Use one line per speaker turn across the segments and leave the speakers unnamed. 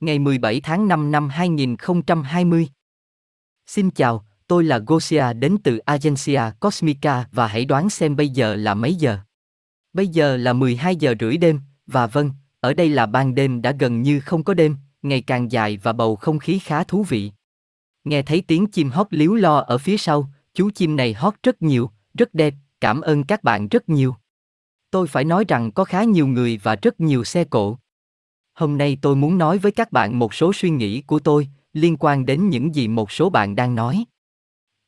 Ngày 17 tháng 5 năm 2020. Xin chào, tôi là Gosia đến từ Agencia Cosmica và hãy đoán xem bây giờ là mấy giờ. Bây giờ là 12 giờ rưỡi đêm, và vâng, ở đây là ban đêm đã gần như không có đêm, ngày càng dài và bầu không khí khá thú vị. Nghe thấy tiếng chim hót líu lo ở phía sau, chú chim này hót rất nhiều, rất đẹp, cảm ơn các bạn rất nhiều. Tôi phải nói rằng có khá nhiều người và rất nhiều xe cộ. Hôm nay tôi muốn nói với các bạn một số suy nghĩ của tôi liên quan đến những gì một số bạn đang nói.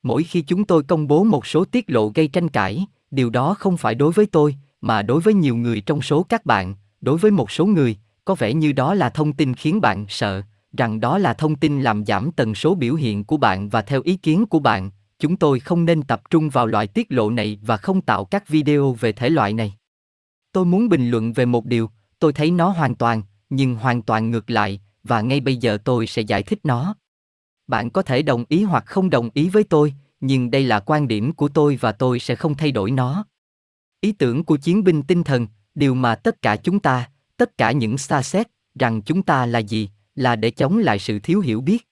Mỗi khi chúng tôi công bố một số tiết lộ gây tranh cãi, điều đó không phải đối với tôi, mà đối với nhiều người trong số các bạn, đối với một số người, có vẻ như đó là thông tin khiến bạn sợ, rằng đó là thông tin làm giảm tần số biểu hiện của bạn và theo ý kiến của bạn, chúng tôi không nên tập trung vào loại tiết lộ này và không tạo các video về thể loại này. Tôi muốn bình luận về một điều, tôi thấy nó hoàn toàn, nhưng hoàn toàn ngược lại, và ngay bây giờ tôi sẽ giải thích nó. Bạn có thể đồng ý hoặc không đồng ý với tôi, nhưng đây là quan điểm của tôi và tôi sẽ không thay đổi nó. Ý tưởng của chiến binh tinh thần, điều mà tất cả chúng ta, tất cả những xa xét, rằng chúng ta là gì, là để chống lại sự thiếu hiểu biết.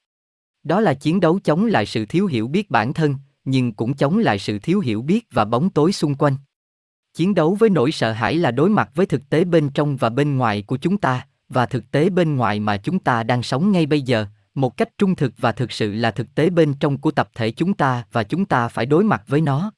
Đó là chiến đấu chống lại sự thiếu hiểu biết bản thân, nhưng cũng chống lại sự thiếu hiểu biết và bóng tối xung quanh. Chiến đấu với nỗi sợ hãi là đối mặt với thực tế bên trong và bên ngoài của chúng ta, và thực tế bên ngoài mà chúng ta đang sống ngay bây giờ, một cách trung thực và thực sự là thực tế bên trong của tập thể chúng ta và chúng ta phải đối mặt với nó.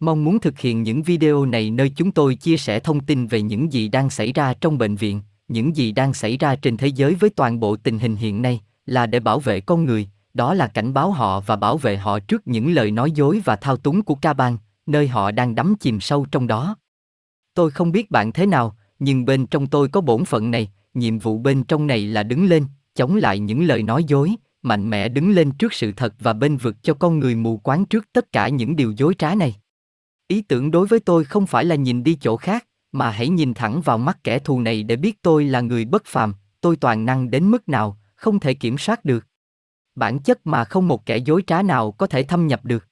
Mong muốn thực hiện những video này nơi chúng tôi chia sẻ thông tin về những gì đang xảy ra trong bệnh viện, những gì đang xảy ra trên thế giới với toàn bộ tình hình hiện nay, là để bảo vệ con người, đó là cảnh báo họ và bảo vệ họ trước những lời nói dối và thao túng của ca bang, nơi họ đang đắm chìm sâu trong đó. Tôi không biết bạn thế nào, nhưng bên trong tôi có bổn phận này, nhiệm vụ bên trong này là đứng lên, chống lại những lời nói dối, mạnh mẽ đứng lên trước sự thật và bên vực cho con người mù quáng trước tất cả những điều dối trá này. Ý tưởng đối với tôi không phải là nhìn đi chỗ khác, mà hãy nhìn thẳng vào mắt kẻ thù này để biết tôi là người bất phàm, tôi toàn năng đến mức nào, không thể kiểm soát được. Bản chất mà không một kẻ dối trá nào có thể thâm nhập được.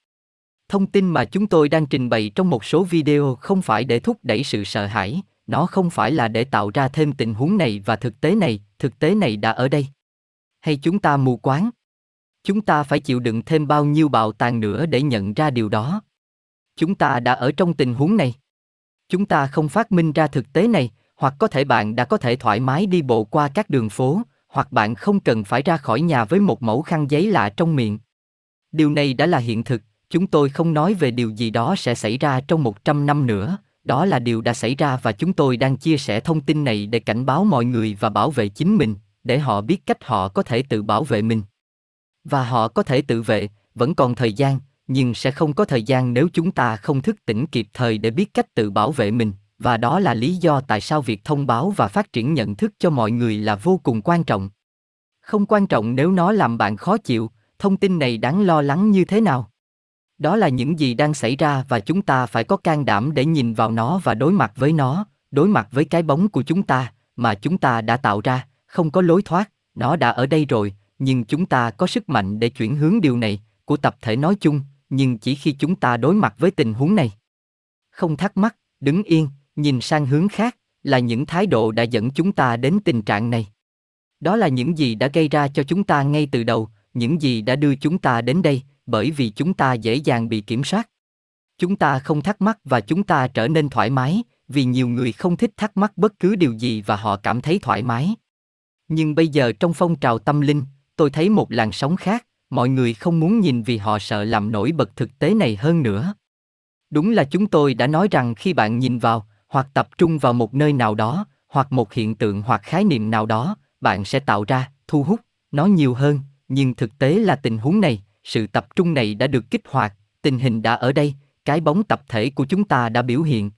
Thông tin mà chúng tôi đang trình bày trong một số video không phải để thúc đẩy sự sợ hãi, nó không phải là để tạo ra thêm tình huống này và thực tế này, thực tế này đã ở đây. Hay chúng ta mù quáng? Chúng ta phải chịu đựng thêm bao nhiêu bạo tàn nữa để nhận ra điều đó? Chúng ta đã ở trong tình huống này. Chúng ta không phát minh ra thực tế này, hoặc có thể bạn đã có thể thoải mái đi bộ qua các đường phố, hoặc bạn không cần phải ra khỏi nhà với một mẫu khăn giấy lạ trong miệng. Điều này đã là hiện thực, chúng tôi không nói về điều gì đó sẽ xảy ra trong 100 năm nữa, đó là điều đã xảy ra và chúng tôi đang chia sẻ thông tin này để cảnh báo mọi người và bảo vệ chính mình, để họ biết cách họ có thể tự bảo vệ mình. Và họ có thể tự vệ, vẫn còn thời gian, nhưng sẽ không có thời gian nếu chúng ta không thức tỉnh kịp thời để biết cách tự bảo vệ mình, và đó là lý do tại sao việc thông báo và phát triển nhận thức cho mọi người là vô cùng quan trọng. Không quan trọng nếu nó làm bạn khó chịu, thông tin này đáng lo lắng như thế nào đó là những gì đang xảy ra và chúng ta phải có can đảm để nhìn vào nó và đối mặt với nó, đối mặt với cái bóng của chúng ta mà chúng ta đã tạo ra. Không có lối thoát, nó đã ở đây rồi, nhưng chúng ta có sức mạnh để chuyển hướng điều này của tập thể nói chung, nhưng chỉ khi chúng ta đối mặt với tình huống này. Không thắc mắc, đứng yên, nhìn sang hướng khác là những thái độ đã dẫn chúng ta đến tình trạng này. Đó là những gì đã gây ra cho chúng ta ngay từ đầu, những gì đã đưa chúng ta đến đây bởi vì chúng ta dễ dàng bị kiểm soát. Chúng ta không thắc mắc và chúng ta trở nên thoải mái, vì nhiều người không thích thắc mắc bất cứ điều gì và họ cảm thấy thoải mái. Nhưng bây giờ trong phong trào tâm linh, tôi thấy một làn sóng khác, mọi người không muốn nhìn vì họ sợ làm nổi bật thực tế này hơn nữa. Đúng là chúng tôi đã nói rằng khi bạn nhìn vào, hoặc tập trung vào một nơi nào đó, hoặc một hiện tượng hoặc khái niệm nào đó, bạn sẽ tạo ra, thu hút, nó nhiều hơn, nhưng thực tế là tình huống này, sự tập trung này đã được kích hoạt, tình hình đã ở đây, cái bóng tập thể của chúng ta đã biểu hiện.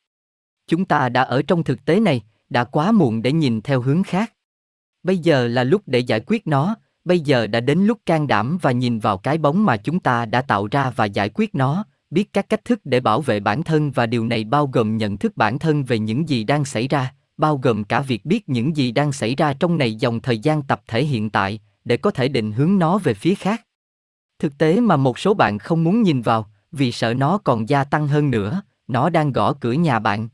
Chúng ta đã ở trong thực tế này, đã quá muộn để nhìn theo hướng khác. Bây giờ là lúc để giải quyết nó, bây giờ đã đến lúc can đảm và nhìn vào cái bóng mà chúng ta đã tạo ra và giải quyết nó, biết các cách thức để bảo vệ bản thân và điều này bao gồm nhận thức bản thân về những gì đang xảy ra, bao gồm cả việc biết những gì đang xảy ra trong này dòng thời gian tập thể hiện tại, để có thể định hướng nó về phía khác. Thực tế mà một số bạn không muốn nhìn vào, vì sợ nó còn gia tăng hơn nữa, nó đang gõ cửa nhà bạn.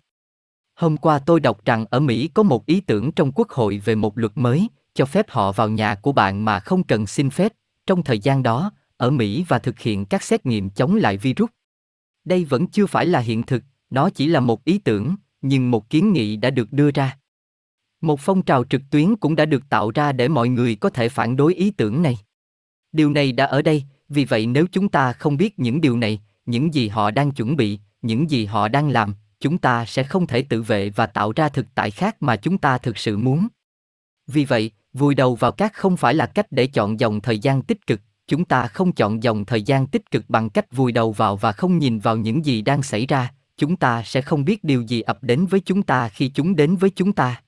Hôm qua tôi đọc rằng ở Mỹ có một ý tưởng trong quốc hội về một luật mới, cho phép họ vào nhà của bạn mà không cần xin phép, trong thời gian đó, ở Mỹ và thực hiện các xét nghiệm chống lại virus. Đây vẫn chưa phải là hiện thực, nó chỉ là một ý tưởng, nhưng một kiến nghị đã được đưa ra. Một phong trào trực tuyến cũng đã được tạo ra để mọi người có thể phản đối ý tưởng này. Điều này đã ở đây, vì vậy nếu chúng ta không biết những điều này, những gì họ đang chuẩn bị, những gì họ đang làm, chúng ta sẽ không thể tự vệ và tạo ra thực tại khác mà chúng ta thực sự muốn. Vì vậy, vùi đầu vào các không phải là cách để chọn dòng thời gian tích cực, chúng ta không chọn dòng thời gian tích cực bằng cách vùi đầu vào và không nhìn vào những gì đang xảy ra, chúng ta sẽ không biết điều gì ập đến với chúng ta khi chúng đến với chúng ta.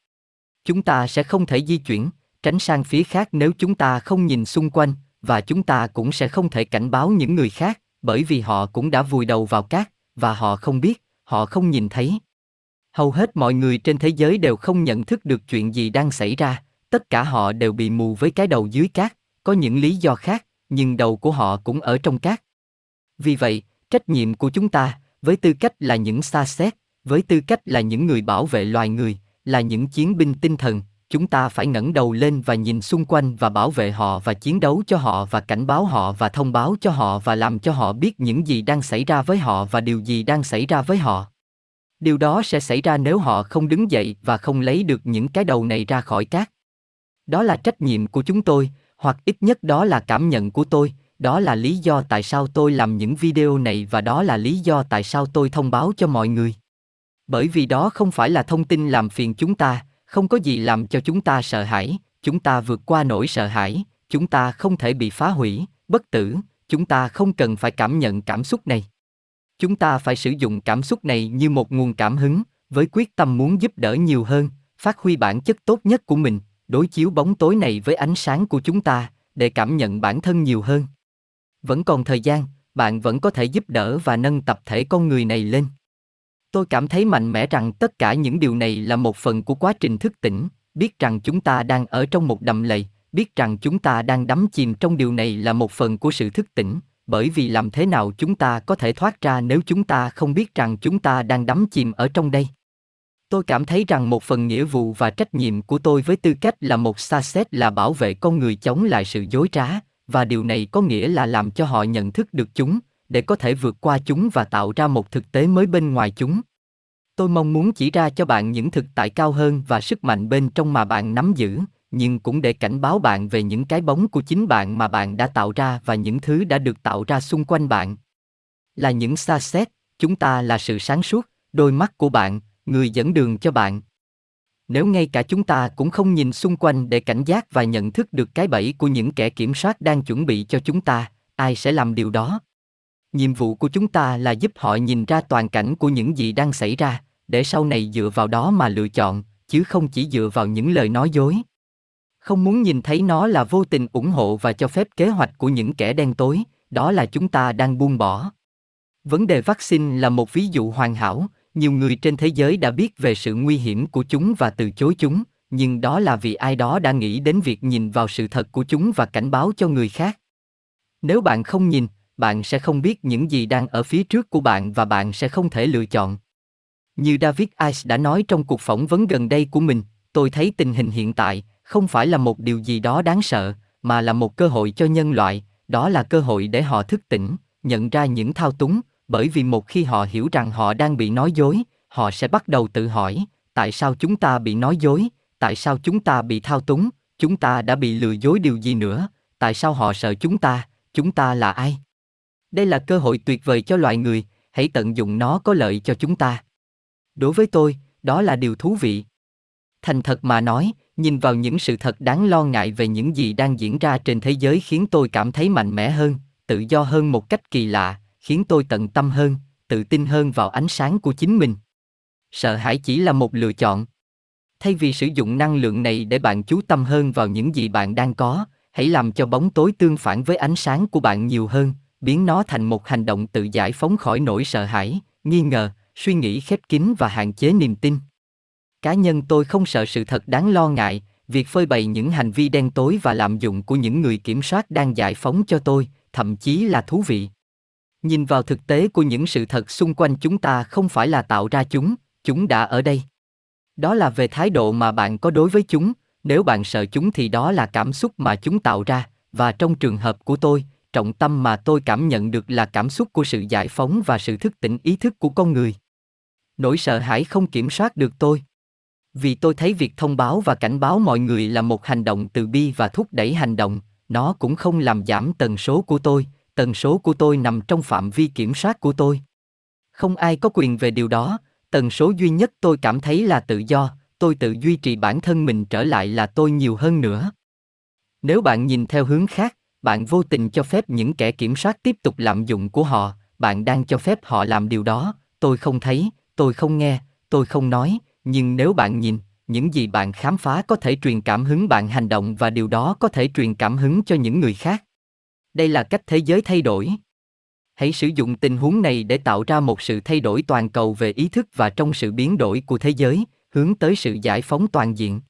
Chúng ta sẽ không thể di chuyển, tránh sang phía khác nếu chúng ta không nhìn xung quanh, và chúng ta cũng sẽ không thể cảnh báo những người khác, bởi vì họ cũng đã vùi đầu vào cát, và họ không biết, họ không nhìn thấy. Hầu hết mọi người trên thế giới đều không nhận thức được chuyện gì đang xảy ra, tất cả họ đều bị mù với cái đầu dưới cát, có những lý do khác, nhưng đầu của họ cũng ở trong cát. Vì vậy, trách nhiệm của chúng ta, với tư cách là những xa xét, với tư cách là những người bảo vệ loài người, là những chiến binh tinh thần, chúng ta phải ngẩng đầu lên và nhìn xung quanh và bảo vệ họ và chiến đấu cho họ và cảnh báo họ và thông báo cho họ và làm cho họ biết những gì đang xảy ra với họ và điều gì đang xảy ra với họ. Điều đó sẽ xảy ra nếu họ không đứng dậy và không lấy được những cái đầu này ra khỏi cát. Đó là trách nhiệm của chúng tôi, hoặc ít nhất đó là cảm nhận của tôi, đó là lý do tại sao tôi làm những video này và đó là lý do tại sao tôi thông báo cho mọi người. Bởi vì đó không phải là thông tin làm phiền chúng ta, không có gì làm cho chúng ta sợ hãi, chúng ta vượt qua nỗi sợ hãi, chúng ta không thể bị phá hủy, bất tử, chúng ta không cần phải cảm nhận cảm xúc này. Chúng ta phải sử dụng cảm xúc này như một nguồn cảm hứng, với quyết tâm muốn giúp đỡ nhiều hơn, phát huy bản chất tốt nhất của mình, đối chiếu bóng tối này với ánh sáng của chúng ta, để cảm nhận bản thân nhiều hơn. Vẫn còn thời gian, bạn vẫn có thể giúp đỡ và nâng tập thể con người này lên. Tôi cảm thấy mạnh mẽ rằng tất cả những điều này là một phần của quá trình thức tỉnh, biết rằng chúng ta đang ở trong một đầm lầy, biết rằng chúng ta đang đắm chìm trong điều này là một phần của sự thức tỉnh, bởi vì làm thế nào chúng ta có thể thoát ra nếu chúng ta không biết rằng chúng ta đang đắm chìm ở trong đây. Tôi cảm thấy rằng một phần nghĩa vụ và trách nhiệm của tôi với tư cách là một xa xét là bảo vệ con người chống lại sự dối trá, và điều này có nghĩa là làm cho họ nhận thức được chúng, để có thể vượt qua chúng và tạo ra một thực tế mới bên ngoài chúng. Tôi mong muốn chỉ ra cho bạn những thực tại cao hơn và sức mạnh bên trong mà bạn nắm giữ, nhưng cũng để cảnh báo bạn về những cái bóng của chính bạn mà bạn đã tạo ra và những thứ đã được tạo ra xung quanh bạn. Là những xa xét, chúng ta là sự sáng suốt, đôi mắt của bạn, người dẫn đường cho bạn. Nếu ngay cả chúng ta cũng không nhìn xung quanh để cảnh giác và nhận thức được cái bẫy của những kẻ kiểm soát đang chuẩn bị cho chúng ta, ai sẽ làm điều đó? Nhiệm vụ của chúng ta là giúp họ nhìn ra toàn cảnh của những gì đang xảy ra, để sau này dựa vào đó mà lựa chọn, chứ không chỉ dựa vào những lời nói dối. Không muốn nhìn thấy nó là vô tình ủng hộ và cho phép kế hoạch của những kẻ đen tối, đó là chúng ta đang buông bỏ. Vấn đề vaccine là một ví dụ hoàn hảo, nhiều người trên thế giới đã biết về sự nguy hiểm của chúng và từ chối chúng, nhưng đó là vì ai đó đã nghĩ đến việc nhìn vào sự thật của chúng và cảnh báo cho người khác. Nếu bạn không nhìn bạn sẽ không biết những gì đang ở phía trước của bạn và bạn sẽ không thể lựa chọn. Như David Ice đã nói trong cuộc phỏng vấn gần đây của mình, tôi thấy tình hình hiện tại không phải là một điều gì đó đáng sợ, mà là một cơ hội cho nhân loại, đó là cơ hội để họ thức tỉnh, nhận ra những thao túng, bởi vì một khi họ hiểu rằng họ đang bị nói dối, họ sẽ bắt đầu tự hỏi, tại sao chúng ta bị nói dối, tại sao chúng ta bị thao túng, chúng ta đã bị lừa dối điều gì nữa, tại sao họ sợ chúng ta, chúng ta là ai? Đây là cơ hội tuyệt vời cho loài người, hãy tận dụng nó có lợi cho chúng ta. Đối với tôi, đó là điều thú vị. Thành thật mà nói, nhìn vào những sự thật đáng lo ngại về những gì đang diễn ra trên thế giới khiến tôi cảm thấy mạnh mẽ hơn, tự do hơn một cách kỳ lạ, khiến tôi tận tâm hơn, tự tin hơn vào ánh sáng của chính mình. Sợ hãi chỉ là một lựa chọn. Thay vì sử dụng năng lượng này để bạn chú tâm hơn vào những gì bạn đang có, hãy làm cho bóng tối tương phản với ánh sáng của bạn nhiều hơn, biến nó thành một hành động tự giải phóng khỏi nỗi sợ hãi, nghi ngờ, suy nghĩ khép kín và hạn chế niềm tin. Cá nhân tôi không sợ sự thật đáng lo ngại, việc phơi bày những hành vi đen tối và lạm dụng của những người kiểm soát đang giải phóng cho tôi, thậm chí là thú vị. Nhìn vào thực tế của những sự thật xung quanh chúng ta không phải là tạo ra chúng, chúng đã ở đây. Đó là về thái độ mà bạn có đối với chúng, nếu bạn sợ chúng thì đó là cảm xúc mà chúng tạo ra và trong trường hợp của tôi trọng tâm mà tôi cảm nhận được là cảm xúc của sự giải phóng và sự thức tỉnh ý thức của con người. Nỗi sợ hãi không kiểm soát được tôi. Vì tôi thấy việc thông báo và cảnh báo mọi người là một hành động từ bi và thúc đẩy hành động, nó cũng không làm giảm tần số của tôi, tần số của tôi nằm trong phạm vi kiểm soát của tôi. Không ai có quyền về điều đó, tần số duy nhất tôi cảm thấy là tự do, tôi tự duy trì bản thân mình trở lại là tôi nhiều hơn nữa. Nếu bạn nhìn theo hướng khác bạn vô tình cho phép những kẻ kiểm soát tiếp tục lạm dụng của họ. Bạn đang cho phép họ làm điều đó. Tôi không thấy, tôi không nghe, tôi không nói. Nhưng nếu bạn nhìn, những gì bạn khám phá có thể truyền cảm hứng bạn hành động và điều đó có thể truyền cảm hứng cho những người khác. Đây là cách thế giới thay đổi. Hãy sử dụng tình huống này để tạo ra một sự thay đổi toàn cầu về ý thức và trong sự biến đổi của thế giới, hướng tới sự giải phóng toàn diện.